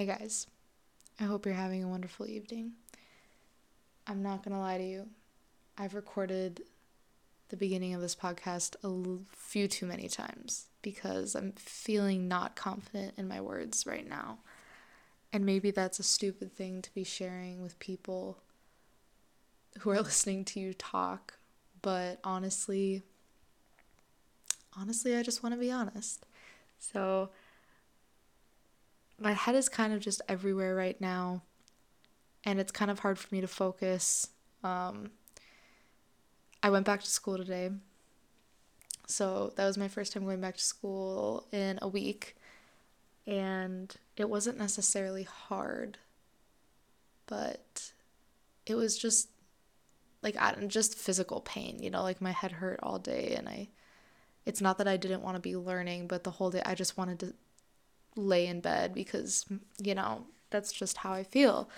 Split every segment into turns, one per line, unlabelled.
Hey guys, I hope you're having a wonderful evening. I'm not gonna lie to you, I've recorded the beginning of this podcast a few too many times because I'm feeling not confident in my words right now. And maybe that's a stupid thing to be sharing with people who are listening to you talk, but honestly, honestly, I just want to be honest. So, my head is kind of just everywhere right now, and it's kind of hard for me to focus. Um, I went back to school today. So that was my first time going back to school in a week. And it wasn't necessarily hard, but it was just like I just physical pain, you know, like my head hurt all day and I it's not that I didn't want to be learning, but the whole day I just wanted to lay in bed because, you know, that's just how I feel.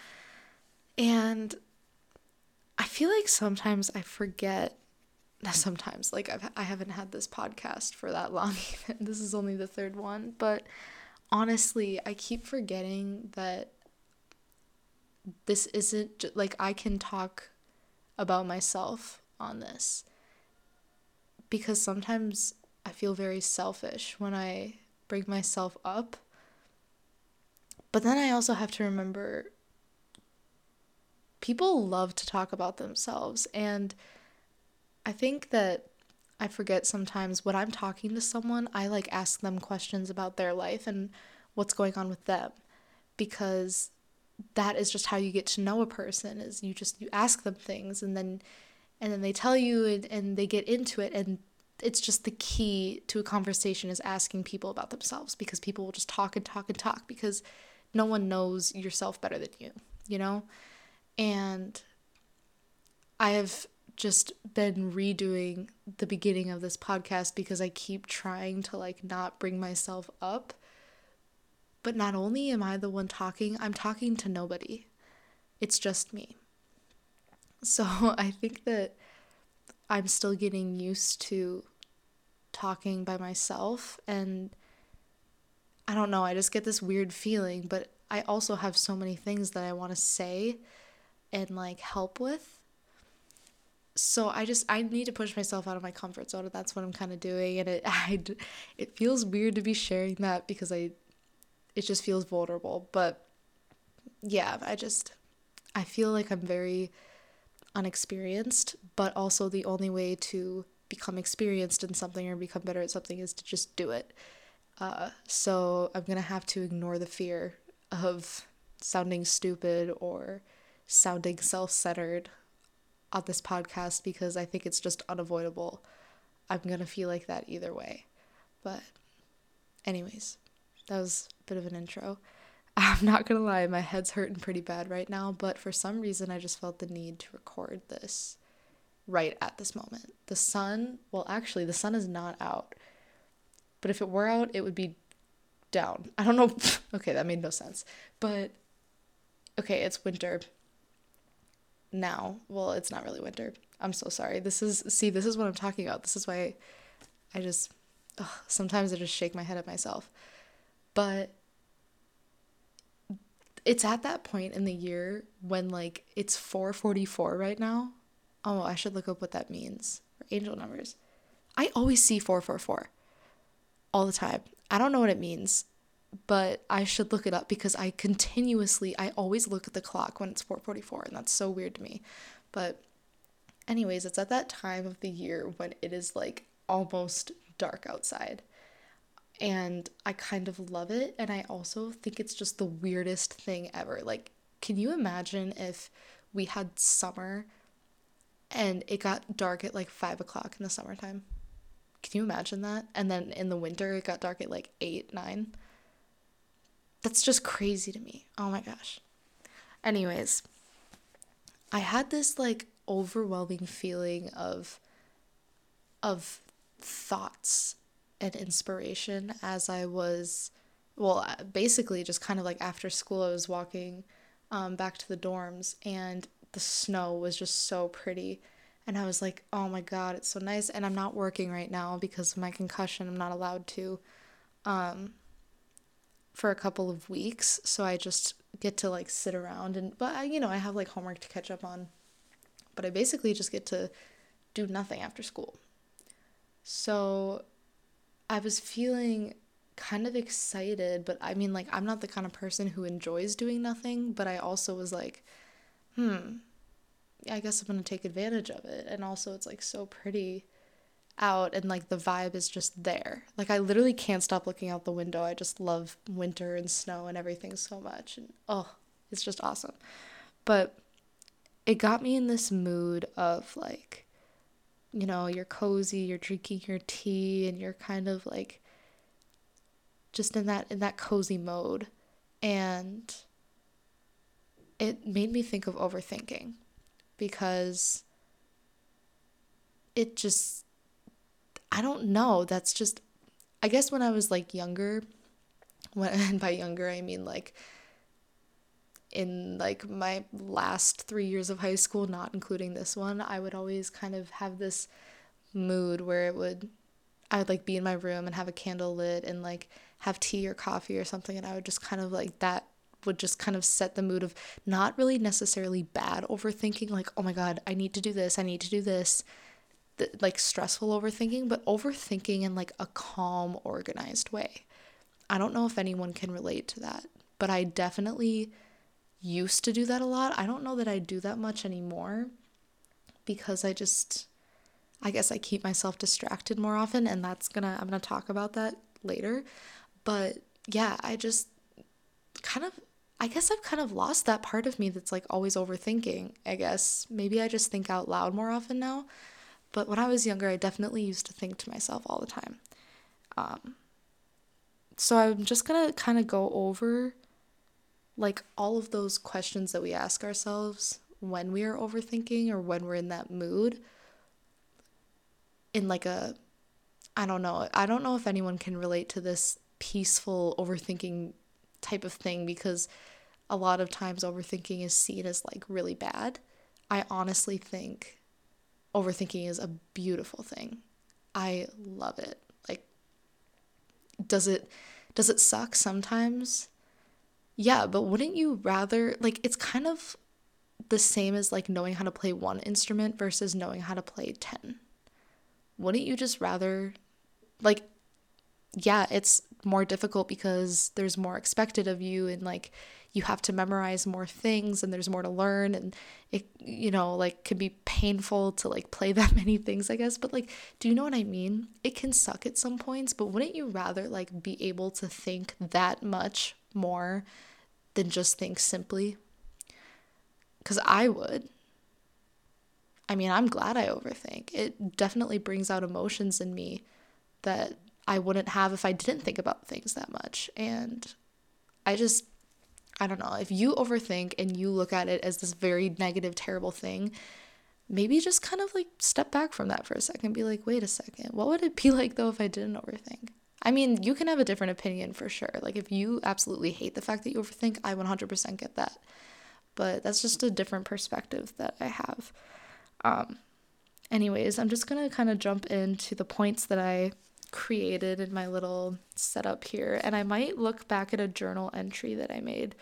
And I feel like sometimes I forget sometimes like I've I haven't had this podcast for that long even. This is only the third one, but honestly, I keep forgetting that this isn't like I can talk about myself on this because sometimes I feel very selfish when I bring myself up. But then I also have to remember people love to talk about themselves. And I think that I forget sometimes when I'm talking to someone, I like ask them questions about their life and what's going on with them. Because that is just how you get to know a person is you just you ask them things and then and then they tell you and, and they get into it. And it's just the key to a conversation is asking people about themselves because people will just talk and talk and talk because no one knows yourself better than you you know and i have just been redoing the beginning of this podcast because I keep trying to like not bring myself up. But not only am I the one talking, I'm talking to nobody. It's just me. So I think that I'm still getting used to talking by myself and I don't know, I just get this weird feeling, but I also have so many things that I want to say and like help with. So I just I need to push myself out of my comfort zone and that's what I'm kind of doing and it I it feels weird to be sharing that because I it just feels vulnerable but yeah I just I feel like I'm very unexperienced but also the only way to become experienced in something or become better at something is to just do it uh, so I'm gonna have to ignore the fear of sounding stupid or sounding self-centered on this podcast because I think it's just unavoidable. I'm going to feel like that either way. But, anyways, that was a bit of an intro. I'm not going to lie, my head's hurting pretty bad right now, but for some reason I just felt the need to record this right at this moment. The sun, well, actually, the sun is not out. But if it were out, it would be down. I don't know. okay, that made no sense. But okay, it's winter now. Well, it's not really winter. I'm so sorry. This is see, this is what I'm talking about. This is why I just ugh, sometimes I just shake my head at myself. But it's at that point in the year when like it's 444 right now. Oh, I should look up what that means. Angel numbers. I always see 444 all the time. I don't know what it means but I should look it up because I continuously I always look at the clock when it's 4:44 and that's so weird to me. But anyways, it's at that time of the year when it is like almost dark outside. And I kind of love it and I also think it's just the weirdest thing ever. Like can you imagine if we had summer and it got dark at like five o'clock in the summertime? Can you imagine that? And then in the winter it got dark at like eight, nine that's just crazy to me. Oh my gosh. Anyways, I had this like overwhelming feeling of of thoughts and inspiration as I was well, basically just kind of like after school I was walking um, back to the dorms and the snow was just so pretty and I was like, "Oh my god, it's so nice." And I'm not working right now because of my concussion. I'm not allowed to. Um, for a couple of weeks, so I just get to like sit around and but I, you know, I have like homework to catch up on. But I basically just get to do nothing after school. So I was feeling kind of excited, but I mean like I'm not the kind of person who enjoys doing nothing, but I also was like, hmm, I guess I'm to take advantage of it. And also it's like so pretty out and like the vibe is just there. Like I literally can't stop looking out the window. I just love winter and snow and everything so much and oh, it's just awesome. But it got me in this mood of like you know, you're cozy, you're drinking your tea and you're kind of like just in that in that cozy mode and it made me think of overthinking because it just I don't know. That's just, I guess when I was like younger, when, and by younger, I mean like in like my last three years of high school, not including this one, I would always kind of have this mood where it would, I would like be in my room and have a candle lit and like have tea or coffee or something. And I would just kind of like that would just kind of set the mood of not really necessarily bad overthinking, like, oh my God, I need to do this, I need to do this the, like stressful overthinking, but overthinking in like a calm, organized way. I don't know if anyone can relate to that, but I definitely used to do that a lot. I don't know that I do that much anymore because I just I guess I keep myself distracted more often and that's to I'm to talk about that later. But yeah, I just kind of I guess I've kind of lost that part of me that's like always overthinking. I guess maybe I just think out loud more often now. But when I was younger, I definitely used to think to myself all the time. Um, so I'm just gonna kind of go over like all of those questions that we ask ourselves when we are overthinking or when we're in that mood in like a I don't know. I don't know if anyone can relate to this peaceful overthinking type of thing because a lot of times overthinking is seen as like really bad. I honestly think overthinking is a beautiful thing. I love it. Like does it does it suck sometimes? Yeah, but wouldn't you rather like it's kind of the same as like knowing how to play one instrument versus knowing how to play 10. Wouldn't you just rather like yeah, it's more difficult because there's more expected of you and like you have to memorize more things and there's more to learn and it you know like can be painful to like play that many things i guess. But like do you know what i mean? It can suck at some points but wouldn't you rather like be able to think that much more than just think simply? Cuz i would. I mean i'm glad i overthink. It definitely brings out emotions in me that I wouldn't have if I didn't think about things that much. And I just I don't know, if you overthink and you look at it as this very negative, terrible thing, maybe just kind of like step back from that for a second. Be like, wait a second, what would it be like though if I didn't overthink? I mean, you can have a different opinion for sure. Like, if you absolutely hate the fact that you overthink, I 100% get that. But that's just a different perspective that I have. Um, anyways, I'm just gonna kind of jump into the points that I created in my little setup here. And I might look back at a journal entry that I made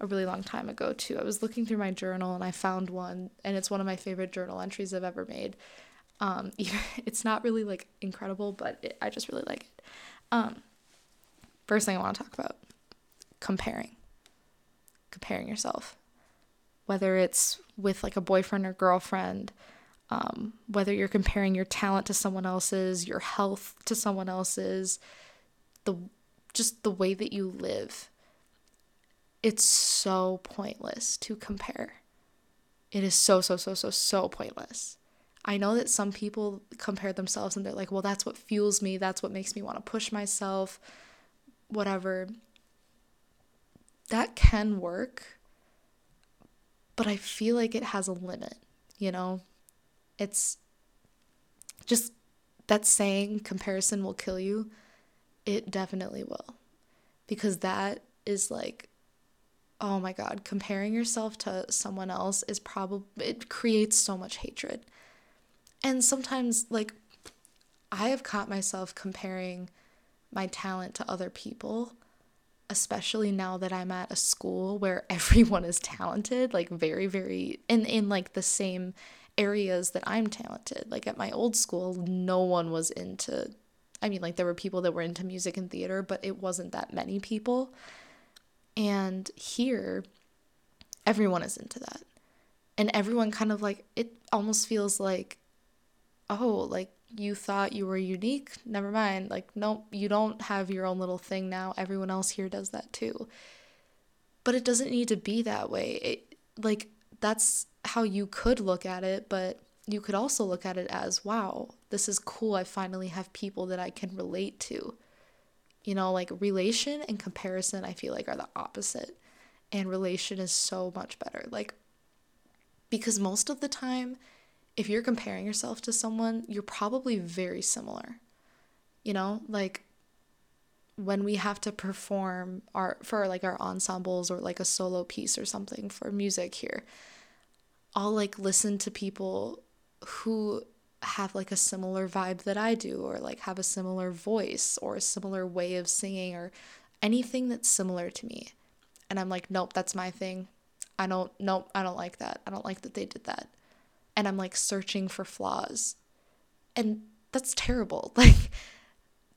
a really long time ago, too. I was looking through my journal and I found one, and it's one of my favorite journal entries I've ever made. Um, it's not really like incredible, but it, I just really like it. Um, first thing I want to talk about comparing. Comparing yourself. Whether it's with like a boyfriend or girlfriend, um, whether you're comparing your talent to someone else's, your health to someone else's, the just the way that you live. It's so pointless to compare. It is so so so so so pointless. I know that some people compare themselves and they're like, "Well, that's what fuels me. That's what makes me want to push myself." Whatever. That can work, but I feel like it has a limit, you know? It's just that saying comparison will kill you. It definitely will. Because that is like oh my god, comparing yourself to someone else is probably it creates so much hatred. And sometimes like I have caught myself comparing my talent to other people especially now that I'm at a school where everyone is talented, like very, very in in like the same areas that I'm talented. Like at my old school, no one was into I mean, like there were people that were into music and theater, but it wasn't that many people. And here, everyone is into that. And everyone kind of like, it almost feels like, oh, like you thought you were unique? Never mind. Like, nope, you don't have your own little thing now. Everyone else here does that too. But it doesn't need to be that way. It, like, that's how you could look at it, but you could also look at it as wow, this is cool. I finally have people that I can relate to. You know, like relation and comparison, I feel like are the opposite. And relation is so much better. Like, because most of the time, if you're comparing yourself to someone, you're probably very similar. You know, like when we have to perform our for like our ensembles or like a solo piece or something for music here, I'll like listen to people who have like a similar vibe that I do, or like have a similar voice or a similar way of singing, or anything that's similar to me. And I'm like, nope, that's my thing. I don't, nope, I don't like that. I don't like that they did that. And I'm like searching for flaws. And that's terrible. Like,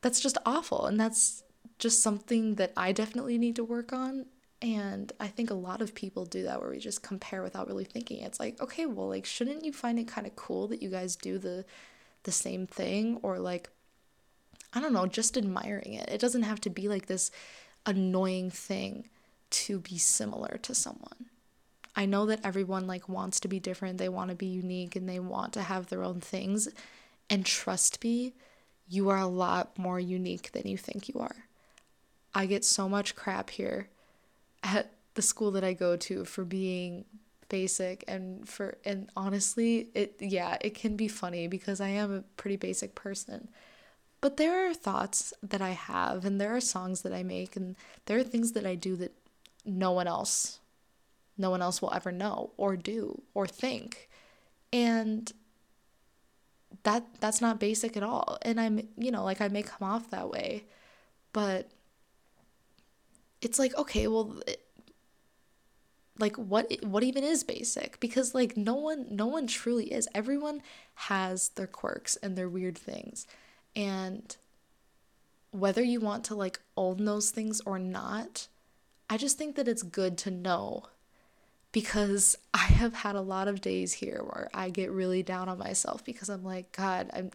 that's just awful. And that's just something that I definitely need to work on. And I think a lot of people do that where we just compare without really thinking. It's like, okay, well, like shouldn't you find it kind of cool that you guys do the the same thing or like I don't know, just admiring it. It doesn't have to be like this annoying thing to be similar to someone. I know that everyone like wants to be different, they want to be unique and they want to have their own things. And trust me, you are a lot more unique than you think you are. I get so much crap here at the school that I go to for being basic and for and honestly it yeah it can be funny because I am a pretty basic person. But there are thoughts that I have and there are songs that I make and there are things that I do that no one else no one else will ever know or do or think. And that that's not basic at all. And I'm you know like I may come off that way but it's like okay well like what what even is basic? Because like no one no one truly is. Everyone has their quirks and their weird things. And whether you want to like own those things or not i just think that it's good to know. Because i have had a lot of days here where i get really down on myself because i'm like god i'm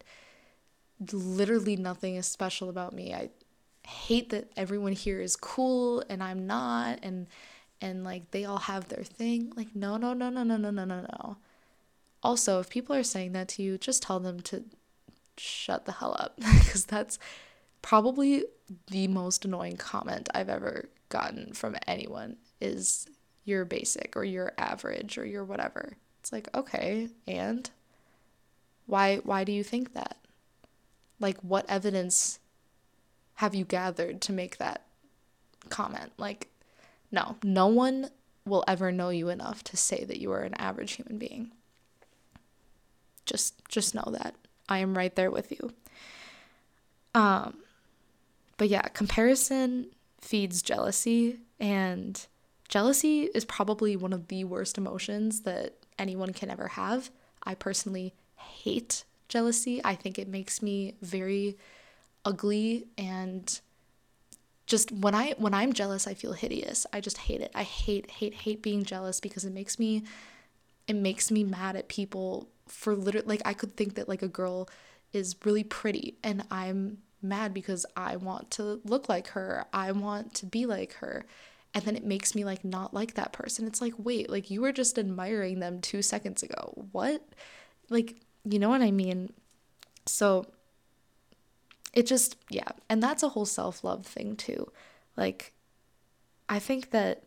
literally nothing is special about me. I hate that everyone here is cool and I'm not and and like they all have their thing. Like no no no no no no no no no. Also, if people are saying that to you, just tell them to shut the hell up because that's probably the most annoying comment I've ever gotten from anyone is you're basic or you're average or you're whatever. It's like, okay, and why why do you think that? Like what evidence have you gathered to make that comment? Like, no, no one will ever know you enough to say that you are an average human being. Just just know that. I am right there with you. Um but yeah, comparison feeds jealousy and jealousy is probably one of the worst emotions that anyone can ever have. I personally hate jealousy. I think it makes me very ugly and just when I when I'm jealous, I feel hideous. I just hate it. I hate hate hate being jealous because it makes me it makes me mad at people for literally like I could think that like a girl is really pretty and I'm mad because I want to look like her. I want to be like her. And then it makes me like not like that person. It's like, wait, like you were just admiring them 2 seconds ago. What? Like, you know what I mean? So it just, yeah. And that's a whole self love thing too. Like, I think that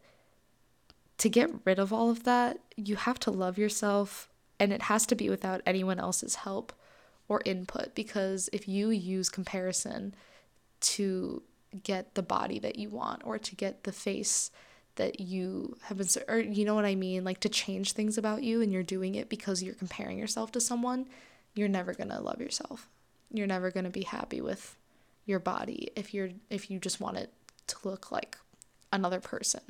to get rid of all of that, you have to love yourself and it has to be without anyone else's help or input because if you use comparison to get the body that you want or to get the face that you have been or you know what I mean like to change things about you and you're doing it because you're comparing yourself to someone you're never going to love yourself you're never going to be happy with your body if you're if you just want it to look like another person.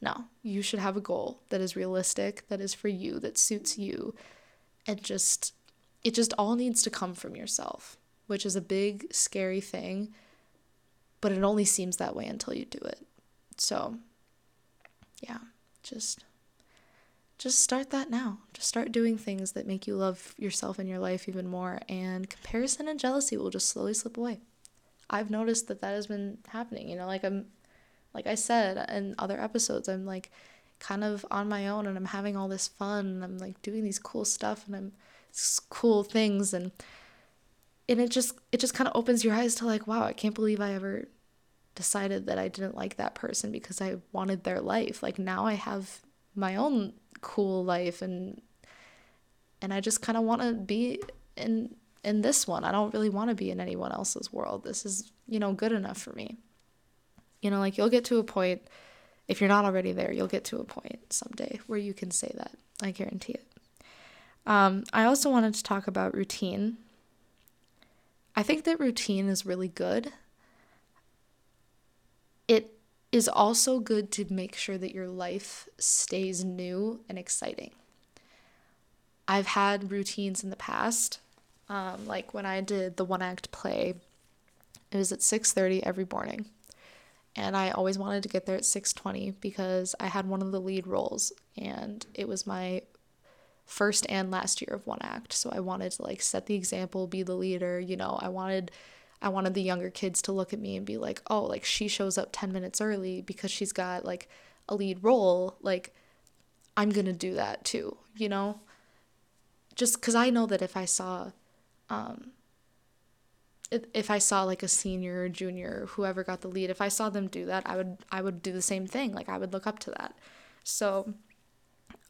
No, you should have a goal that is realistic, that is for you, that suits you, and just it just all needs to come from yourself, which is a big scary thing, but it only seems that way until you do it. So, yeah, just just start that now. Just start doing things that make you love yourself and your life even more, and comparison and jealousy will just slowly slip away. I've noticed that that has been happening. You know, like I'm, like I said in other episodes, I'm like kind of on my own and I'm having all this fun and I'm like doing these cool stuff and I'm cool things and and it just it just kind of opens your eyes to like wow I can't believe I ever decided that I didn't like that person because I wanted their life like now I have my own cool life and and I just kind of want to be in in this one. I don't really want to be in anyone else's world. This is, you know, good enough for me. You know, like you'll get to a point if you're not already there, you'll get to a point someday where you can say that. I guarantee it. Um, I also wanted to talk about routine. I think that routine is really good. It is also good to make sure that your life stays new and exciting. I've had routines in the past, um, like when I did the one act play. It was at 6:30 every morning, and I always wanted to get there at 6:20 because I had one of the lead roles, and it was my first and last year of one act. So I wanted to like set the example, be the leader. You know, I wanted I wanted the younger kids to look at me and be like, oh, like she shows up 10 minutes early because she's got like a lead role. Like, I'm going to do that too, you know? Just because I know that if I saw, um, if I saw like a senior or junior, whoever got the lead, if I saw them do that, I would I would do the same thing. Like I would look up to that. So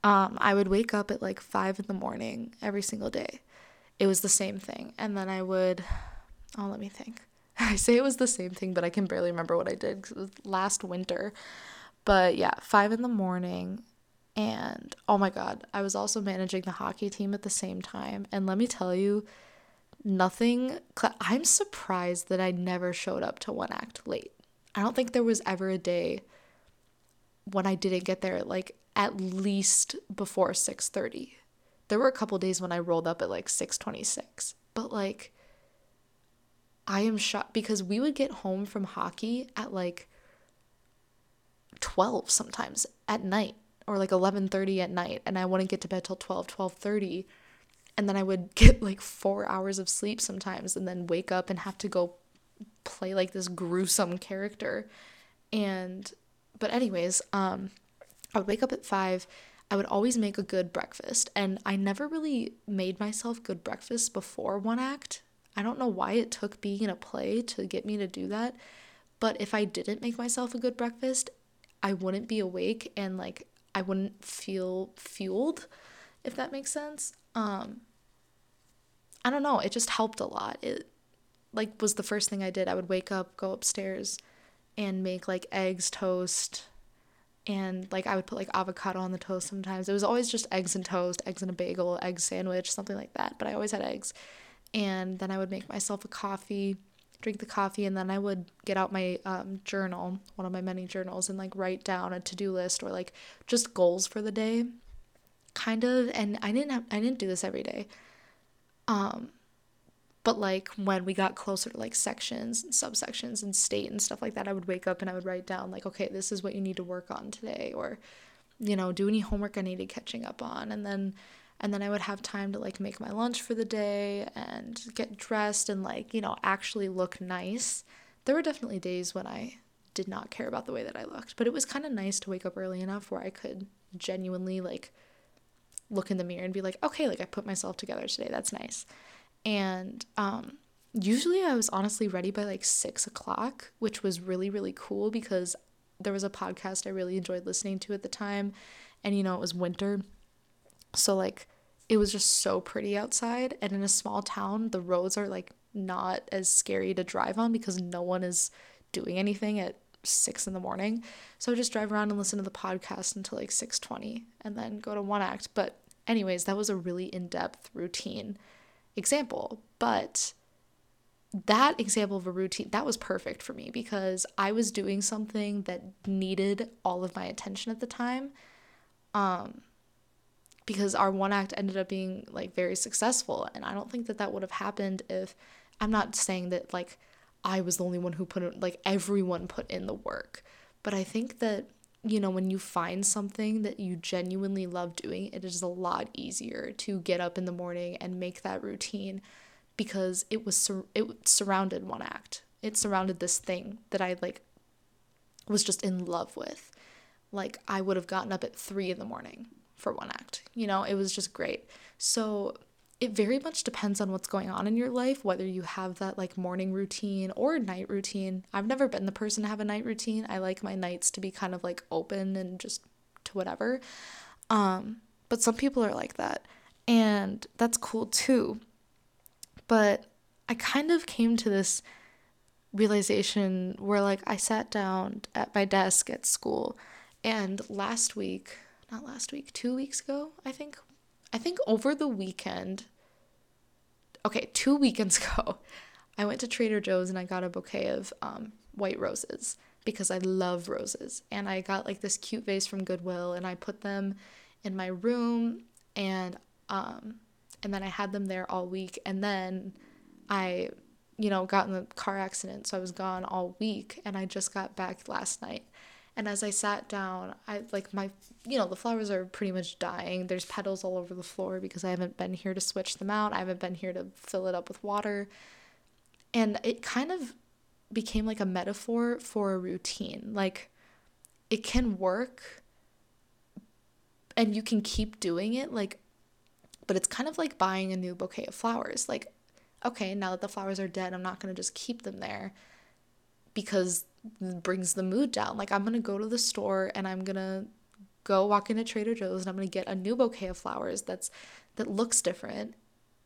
um, I would wake up at like five in the morning every single day. It was the same thing, and then I would oh, let me think. I say it was the same thing, but I can barely remember what I did because it was last winter. But yeah, five in the morning. And oh my God, I was also managing the hockey team at the same time. And let me tell you, nothing, I'm surprised that I never showed up to one act late. I don't think there was ever a day when I didn't get there like at least before 6:30. There were a couple days when I rolled up at like 6:26. But like I am shocked because we would get home from hockey at like 12 sometimes at night or like 11:30 at night and I wouldn't get to bed till 12 12:30 and then I would get like 4 hours of sleep sometimes and then wake up and have to go play like this gruesome character. And but anyways um I would wake up at 5 I would always make a good breakfast and I never really made myself good breakfast before one act I don't know why it took being in a play to get me to do that, but if I didn't make myself a good breakfast, I wouldn't be awake and like I wouldn't feel fueled, if that makes sense. Um I don't know, it just helped a lot. It like was the first thing I did. I would wake up, go upstairs and make like eggs, toast, and like I would put like avocado on the toast sometimes. It was always just eggs and toast, eggs and a bagel, egg sandwich, something like that, but I always had eggs and then I would make myself a coffee, drink the coffee, and then I would get out my um, journal, one of my many journals, and like write down a to do list or like just goals for the day, kind of. And I didn't have, I didn't do this every day, um, but like when we got closer to like sections and subsections and state and stuff like that, I would wake up and I would write down like, okay, this is what you need to work on today, or you know, do any homework I needed catching up on, and then and then I would have time to like make my lunch for the day and get dressed and like, you know, actually look nice. There were definitely days when I did not care about the way that I looked, but it was kind of nice to wake up early enough where I could genuinely like look in the mirror and be like, okay, like I put myself together today. That's nice. And um, usually I was honestly ready by like six o'clock, which was really, really cool because there was a podcast I really enjoyed listening to at the time. And, you know, it was winter. So, like, it was just so pretty outside. And in a small town, the roads are like not as scary to drive on because no one is doing anything at six in the morning. So I just drive around and listen to the podcast until like six twenty and then go to one act. But anyways, that was a really in-depth routine example. But that example of a routine that was perfect for me because I was doing something that needed all of my attention at the time. Um because our one act ended up being like very successful and I don't think that that would have happened if I'm not saying that like I was the only one who put it like everyone put in the work. But I think that you know, when you find something that you genuinely love doing, it is a lot easier to get up in the morning and make that routine because it was sur- it surrounded one act. It surrounded this thing that I like was just in love with. Like I would have gotten up at 3 in the morning for one act. You know, it was just great. So it very much depends on what's going on in your life, whether you have that like morning routine or night routine. I've never been the person to have a night routine. I like my nights to be kind of like open and just to whatever. Um, but some people are like that. And that's cool too. But I kind of came to this realization where like I sat down at my desk at school and last week, not last week, 2 weeks ago, I think. I think over the weekend okay, two weekends ago, I went to Trader Joe's and I got a bouquet of um, white roses because I love roses. And I got like this cute vase from Goodwill and I put them in my room and um and then I had them there all week. And then I you know got in the car accident so I was gone all week and I just got back last night and as I sat down, I like my, you know, the flowers are pretty much dying. There's petals all over the floor because I haven't been here to switch them out. I haven't been here to fill it up with water. And it kind of became like a metaphor for a routine. Like it can work and you can keep doing it. Like, but it's kind of like buying a new bouquet of flowers. Like, okay, now that the flowers are dead, I'm not going to just keep them there because brings the mood down. Like I'm going to go to the store and I'm going to go walk into Trader Joe's and I'm going to get a new bouquet of flowers that's that looks different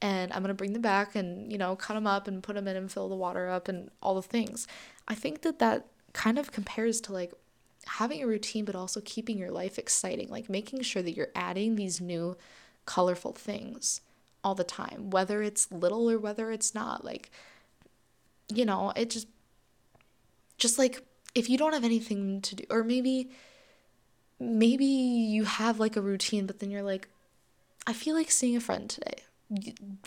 and I'm going to bring them back and you know cut them up and put them in and fill the water up and all the things. I think that that kind of compares to like having a routine but also keeping your life exciting, like making sure that you're adding these new colorful things all the time, whether it's little or whether it's not. Like you know, it just just like if you don't have anything to do or maybe maybe you have like a routine but then you're like I feel like seeing a friend today.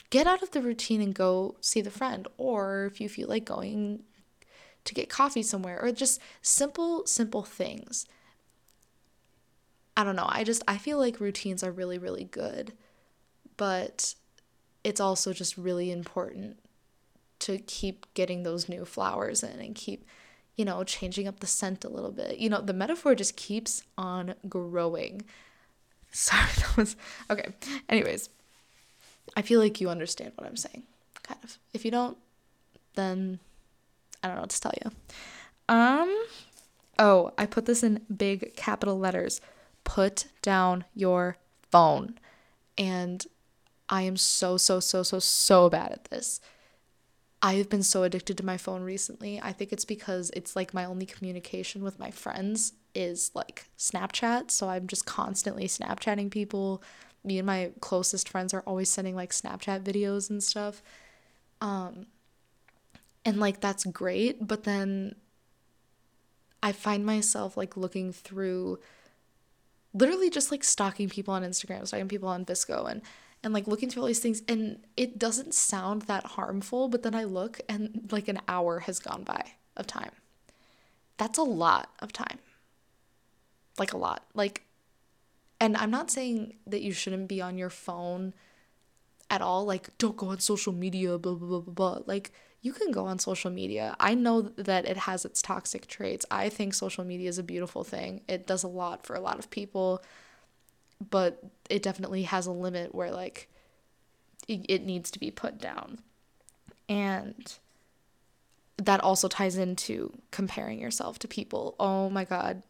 Get out of the routine and go see the friend or if you feel like going to get coffee somewhere or just simple simple things. I don't know. I just I feel like routines are really really good. But it's also just really important to keep getting those new flowers in and keep you know, changing up the scent a little bit. You know, the metaphor just keeps on growing. Sorry, that was okay. Anyways, I feel like you understand what I'm saying, kind of. If you don't, then I don't know what to tell you. Um, oh, I put this in big capital letters. Put down your phone. And I am so, so, so, so, so bad at this. I've been so addicted to my phone recently. I think it's because it's like my only communication with my friends is like Snapchat. So I'm just constantly Snapchatting people. Me and my closest friends are always sending like Snapchat videos and stuff. Um and like that's great, but then I find myself like looking through literally just like stalking people on Instagram, stalking people on VSCO and and like looking through all these things and it doesn't sound that harmful but then i look and like an hour has gone by of time. That's a lot of time. Like a lot. Like and i'm not saying that you shouldn't be on your phone at all like don't go on social media blah blah blah blah blah. Like you can go on social media. I know that it has its toxic traits. I think social media is a beautiful thing. It does a lot for a lot of people but it definitely has a limit where like it, it needs to be put down. And that also ties into comparing yourself to people. Oh my god.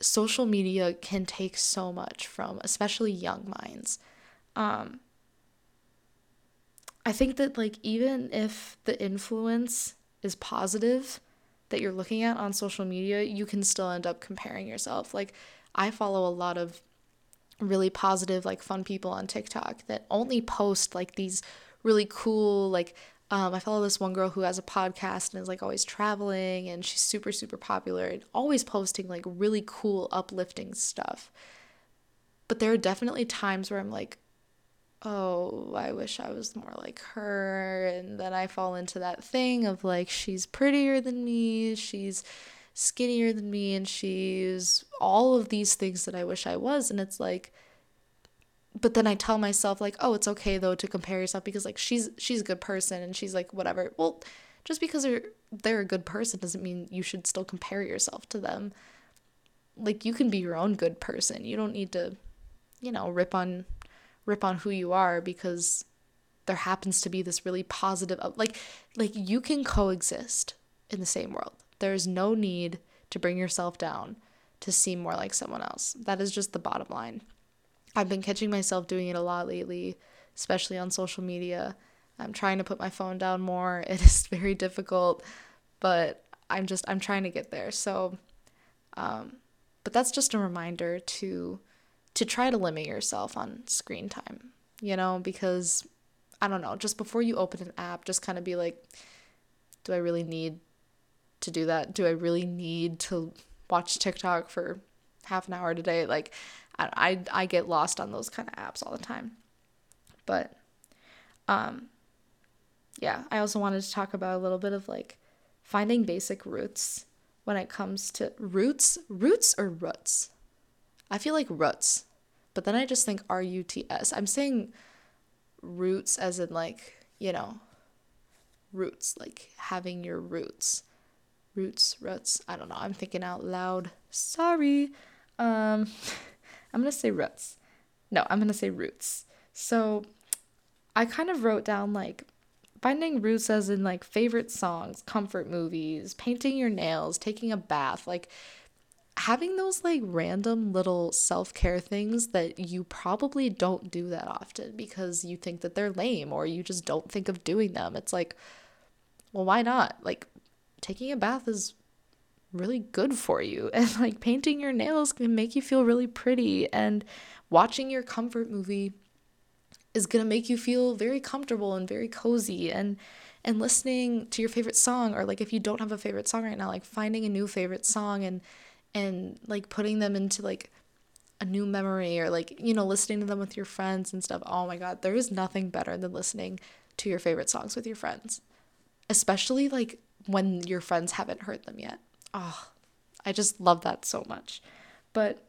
Social media can take so much from especially young minds. Um i think that like even if the influence is positive that you're looking at on social media you can still end up comparing yourself. Like i follow a lot of really positive, like fun people on TikTok that only post like these really cool, like Um, I follow this one girl who has a podcast and is like always traveling and she's super, super popular and always posting like really cool, uplifting stuff. But there are definitely times where I'm like, oh, I wish I was more like her. And then I fall into that thing of like, she's prettier than me, she's skinnier than me, and she's all of these things that I wish I was. And it's like, but then I tell myself like, oh, it's okay though to compare yourself because like she's she's a good person and she's like whatever. Well, just because they're they're a good person doesn't mean you should still compare yourself to them. Like you can be your own good person. You don't need to, you know, rip on rip on who you are because there happens to be this really positive like like you can coexist in the same world. There's no need to bring yourself down to seem more like someone else. That is just the bottom line. I've been catching myself doing it a lot lately, especially on social media. I'm trying to put my phone down more. It is very difficult, but I'm just I'm trying to get there. So um but that's just a reminder to to try to limit yourself on screen time, you know, because I don't know, just before you open an app, just kind of be like do I really need to do that? Do I really need to watch TikTok for half an hour today? Like I, I, I get lost on those kind of apps all the time. But um yeah, I also wanted to talk about a little bit of like finding basic roots when it comes to roots, roots or roots. I feel like roots, but then I just think R U T S. I'm saying roots as in like, you know, roots, like having your roots. Roots, roots. I don't know. I'm thinking out loud. Sorry. Um I'm going to say roots. No, I'm going to say roots. So I kind of wrote down like finding roots as in like favorite songs, comfort movies, painting your nails, taking a bath, like having those like random little self-care things that you probably don't do that often because you think that they're lame or you just don't think of doing them. It's like well, why not? Like taking a bath is really good for you. And like painting your nails can make you feel really pretty. And watching your comfort movie is going to make you feel very comfortable and very cozy. And and listening to your favorite song or like if you don't have a favorite song right now like finding a new favorite song and and like putting them into like a new memory or like you know listening to them with your friends and stuff oh my god there is nothing better than listening to your favorite songs with your friends especially like when your friends haven't heard them yet oh, I just love that so much. But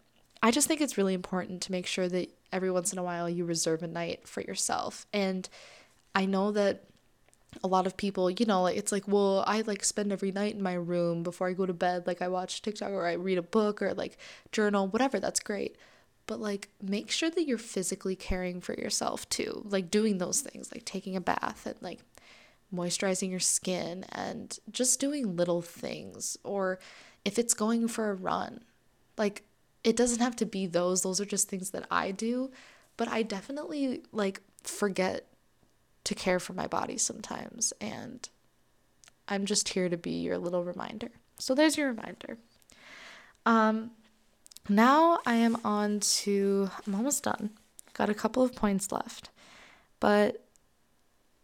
I just think it's really important to make sure that every once in a while you reserve a night for yourself. And I know that a lot of people, you know, it's like, well, I like spend every night in my room before I go to bed. Like I watch TikTok or I read a book or like journal, whatever, that's great. But like make sure that you're physically caring for yourself too. Like doing those things, like taking a bath and like moisturizing your skin and just doing little things or if it's going for a run like it doesn't have to be those those are just things that I do but I definitely like forget to care for my body sometimes and I'm just here to be your little reminder. So there's your reminder. Um now I am on to I'm almost done. Got a couple of points left but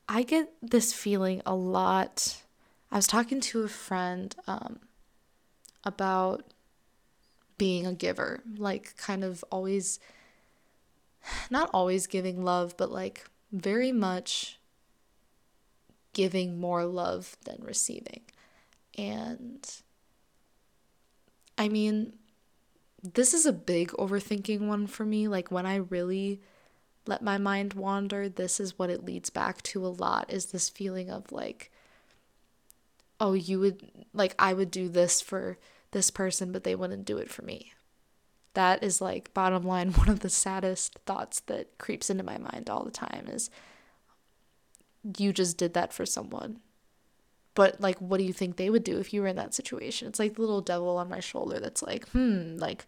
I get this feeling a lot. I was talking to a friend um, about being a giver, like kind of always, not always giving love, but like very much giving more love than receiving. And I mean, this is a big overthinking one for me. Like when I really let my mind wander, this is what it leads back to a lot is this feeling of like, oh, you would, like, I would do this for this person, but they wouldn't do it for me. That is like, bottom line, one of the saddest thoughts that creeps into my mind all the time is you just did that for someone. But like, what do you think they would do if you were in that situation? It's like the little devil on my shoulder that's like, hmm, like,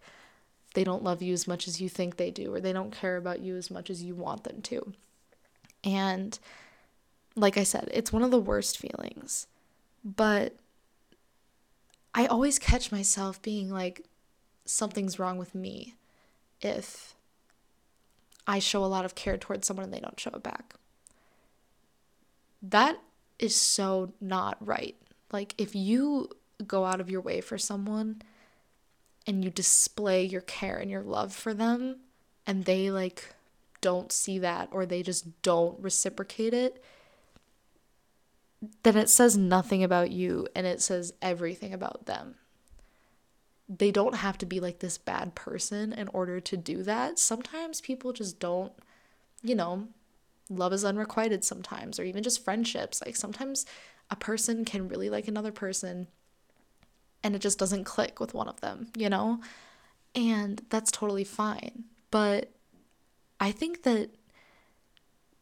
they don't love you as much as you think they do, or they don't care about you as much as you want them to. And like I said, it's one of the worst feelings. But I always catch myself being like, something's wrong with me if I show a lot of care towards someone and they don't show it back. That is so not right. Like, if you go out of your way for someone and you display your care and your love for them, and they like don't see that or they just don't reciprocate it, then it says nothing about you and it says everything about them. They don't have to be like this bad person in order to do that. Sometimes people just don't, you know, love is unrequited sometimes, or even just friendships. Like sometimes a person can really like another person and it just doesn't click with one of them, you know? And that's totally fine. But I think that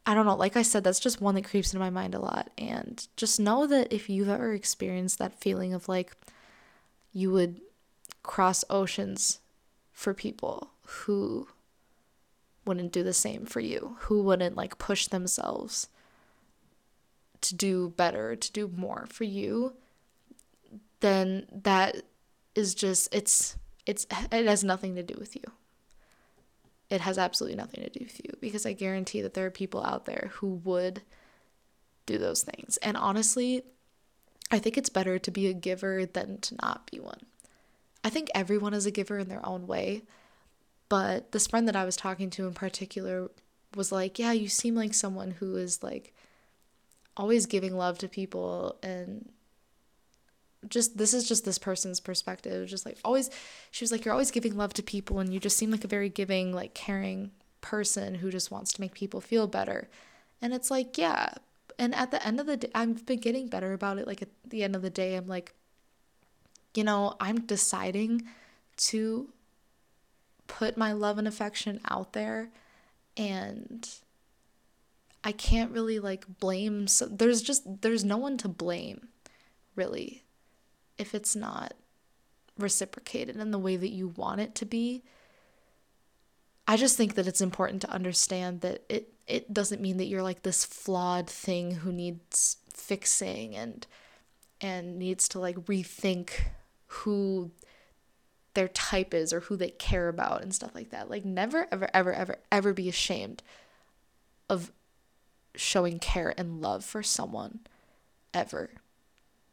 I don't know, like I said, that's just one that creeps into my mind a lot. And just know that if you've ever experienced that feeling of like you would cross oceans for people who wouldn't do the same for you, who wouldn't like push themselves to do better, to do more for you, then that is just it's it's it has nothing to do with you it has absolutely nothing to do with you because I guarantee that there are people out there who would do those things. And honestly, I think it's better to be a giver than to not be one. I think everyone is a giver in their own way, but this friend that I was talking to in particular was like, "Yeah, you seem like someone who is like always giving love to people and just this is just this person's perspective. Just like always she was like you're always giving love to people and you just seem like a very giving like caring person who just wants to make people feel better. And it's like yeah. And at the end of the day i've been getting better about it. Like at the end of the day i'm like you know i'm deciding to put my love and affection out there and i can't really like blame so there's just there's no one to blame really if it's not reciprocated in the way that you want it to be. I just think that it's important to understand that it it doesn't mean that you're like this flawed thing who needs fixing and and needs to like rethink who their type is or who they care about and stuff like that. Like never ever ever ever ever be ashamed of showing care and love for someone ever.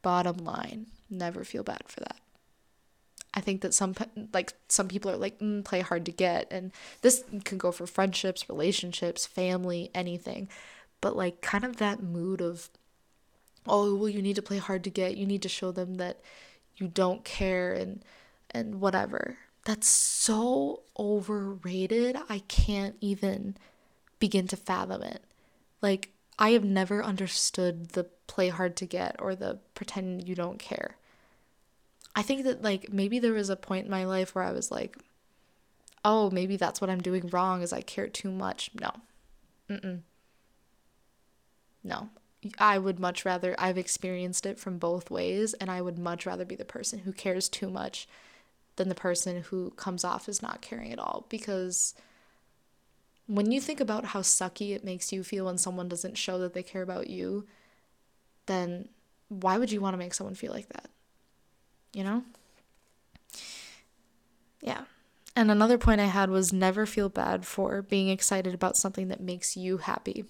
Bottom line never feel bad for that. I think that some like some people are like mm, play hard to get and this can go for friendships, relationships, family, anything. But like kind of that mood of oh, well you need to play hard to get. You need to show them that you don't care and and whatever. That's so overrated. I can't even begin to fathom it. Like I have never understood the play hard to get or the pretend you don't care. I think that like maybe there was a point in my life where I was like, oh, maybe that's what I'm doing wrong is I care too much. No. Mm-mm. No. I would much rather I've experienced it from both ways and I would much rather be the person who cares too much than the person who comes off as not caring at all because when you think about how sucky it makes you feel when someone doesn't show that they care about you, then why would you want to make someone feel like that? You know? Yeah. And another point I had was never feel bad for being excited about something that makes you happy.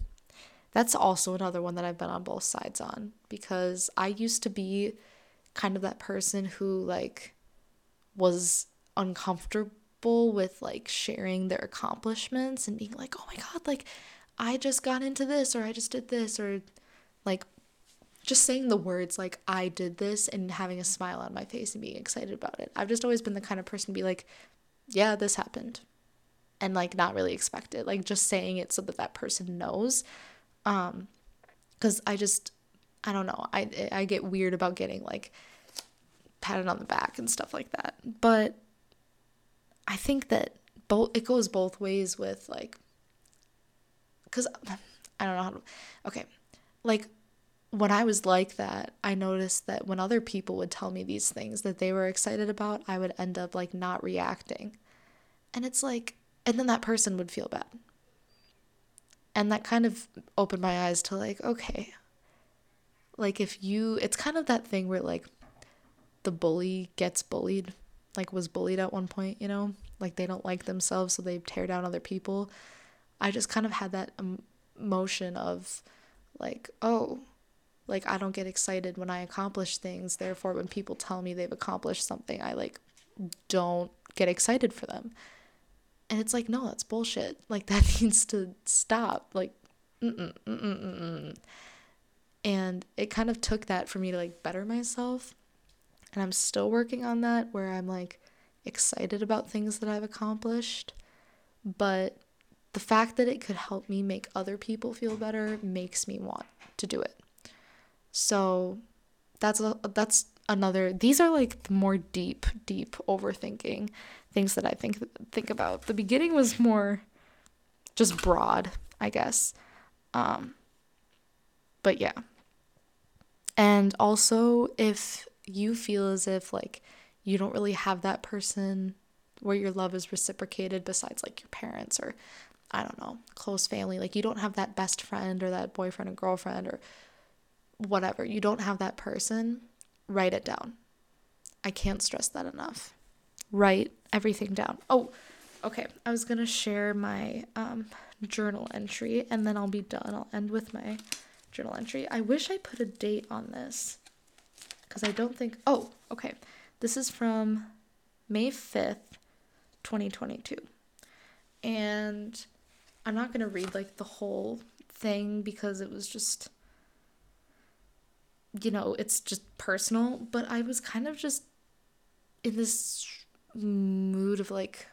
That's also another one that I've been on both sides on because I used to be kind of that person who like was uncomfortable with like sharing their accomplishments and being like, "Oh my god, like I just got into this or I just did this or like just saying the words like I did this and having a smile on my face and being excited about it. I've just always been the kind of person to be like, yeah, this happened. And like not really expect it. Like just saying it so that that person knows. Um cuz I just I don't know. I I get weird about getting like patted on the back and stuff like that. But I think that both it goes both ways with like cuz I don't know how to Okay. Like when I was like that, I noticed that when other people would tell me these things that they were excited about, I would end up like not reacting. And it's like, and then that person would feel bad. And that kind of opened my eyes to like, okay, like if you, it's kind of that thing where like the bully gets bullied, like was bullied at one point, you know, like they don't like themselves, so they tear down other people. I just kind of had that um, emotion of like, oh, Like I don't get excited when I accomplish things. Therefore, when people tell me they've accomplished something, I like don't get excited for them. And it's like, no, that's bullshit. Like that needs to stop. Like, mm-mm, mm-mm, mm-mm. And it kind of took that for me to like better myself. And I'm still working on that where I'm like excited about things that I've accomplished. But the fact that it could help me make other people feel better makes me want to do it. So that's a, that's another these are like the more deep deep overthinking things that I think think about. The beginning was more just broad, I guess. Um but yeah. And also if you feel as if like you don't really have that person where your love is reciprocated besides like your parents or I don't know, close family. Like you don't have that best friend or that boyfriend and girlfriend or whatever. You don't have that person. Write it down. I can't stress that enough. Write everything down. Oh, okay. I was going to share my um, journal entry and then I'll be done. I'll end with my journal entry. I wish I put a date on this because I don't think. Oh, okay. This is from May 5th, 2022. And I'm not going to read like the whole thing because it was just you know, it's just personal, but I was kind of just in this mood of like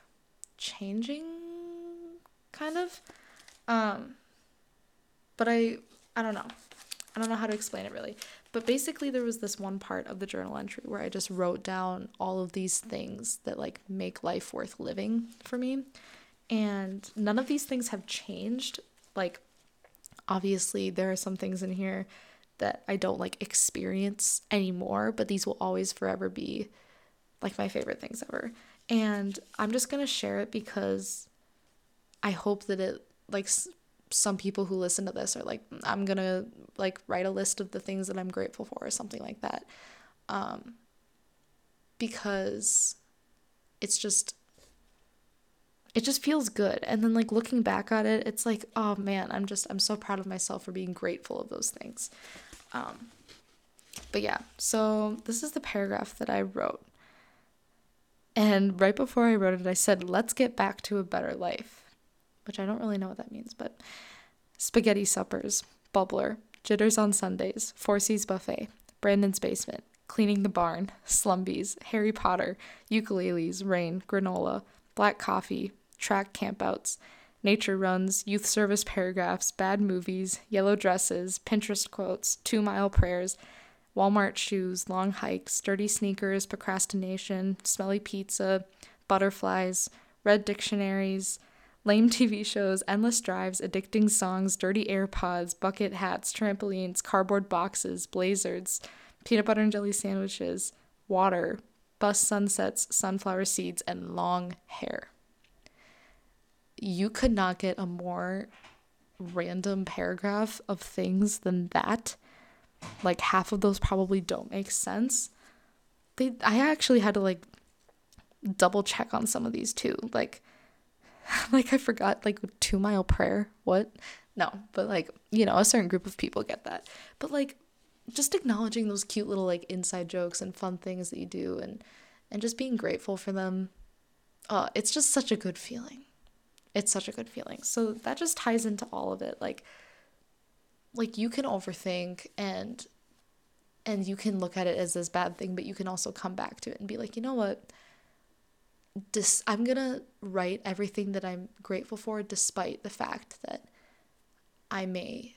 changing kind of um but I I don't know. I don't know how to explain it really. But basically there was this one part of the journal entry where I just wrote down all of these things that like make life worth living for me and none of these things have changed. Like, obviously, there are some things in here that I don't like experience anymore, but these will always forever be like my favorite things ever. And I'm just going to share it because I hope that it like some people who listen to this are like I'm going to like write a list of the things that I'm grateful for or something like that. Um because it's just it just feels good. And then like looking back at it, it's like, oh man, I'm just I'm so proud of myself for being grateful of those things. Um but yeah, so this is the paragraph that I wrote. And right before I wrote it, I said, "Let's get back to a better life." Which I don't really know what that means, but spaghetti suppers, bubbler, jitters on Sundays, Four Seas buffet, Brandon's basement, cleaning the barn, slumbies, Harry Potter, ukuleles, rain, granola, black coffee, track campouts, nature runs, youth service paragraphs, bad movies, yellow dresses, Pinterest quotes, two mile prayers, Walmart shoes, long hikes, dirty sneakers, procrastination, smelly pizza, butterflies, red dictionaries, lame TV shows, endless drives, addicting songs, dirty AirPods, bucket hats, trampolines, cardboard boxes, blazers, peanut butter and jelly sandwiches, water, bus sunsets, sunflower seeds, and long hair you could not get a more random paragraph of things than that. Like half of those probably don't make sense. They I actually had to like double check on some of these too. Like like I forgot like 2 mile prayer. What? No, but like, you know, a certain group of people get that. But like just acknowledging those cute little like inside jokes and fun things that you do and and just being grateful for them. Uh, it's just such a good feeling it's such a good feeling. So that just ties into all of it. Like like you can overthink and and you can look at it as this bad thing, but you can also come back to it and be like, you know what? Dis- I'm gonna write everything that I'm grateful for, despite the fact that I may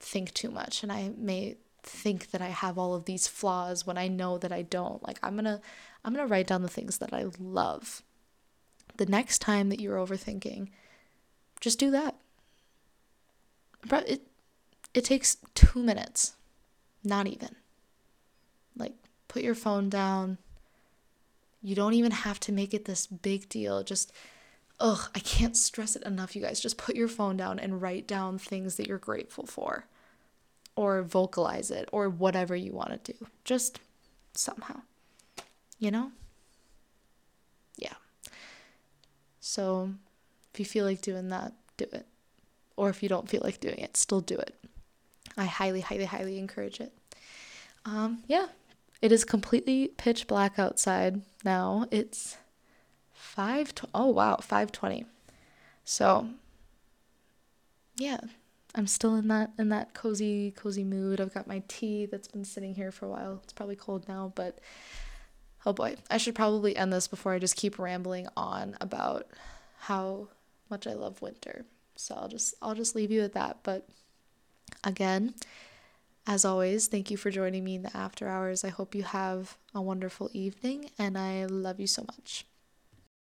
think too much and I may think that I have all of these flaws when I know that I don't. Like I'm gonna I'm gonna write down the things that I love the next time that you're overthinking, just do that. It it takes 2 minutes. Not even. Like put your phone down. You don't even have to make it this big deal. Just ugh, I can't stress it enough, you guys. Just put your phone down and write down things that you're grateful for or vocalize it or whatever you want to do. Just somehow. You know? So if you feel like doing that, do it. Or if you don't feel like doing it, still do it. I highly, highly, highly encourage it. Um, yeah, it is completely pitch black outside now. It's five. Tw- oh wow, five twenty. So yeah, I'm still in that in that cozy cozy mood. I've got my tea that's been sitting here for a while. It's probably cold now, but oh boy, I should probably end this before I just keep rambling on about how much I love winter. So I'll just I'll just leave you at that. But again, as always, thank you for joining me in the after hours. I hope you have a wonderful evening and I love you so much.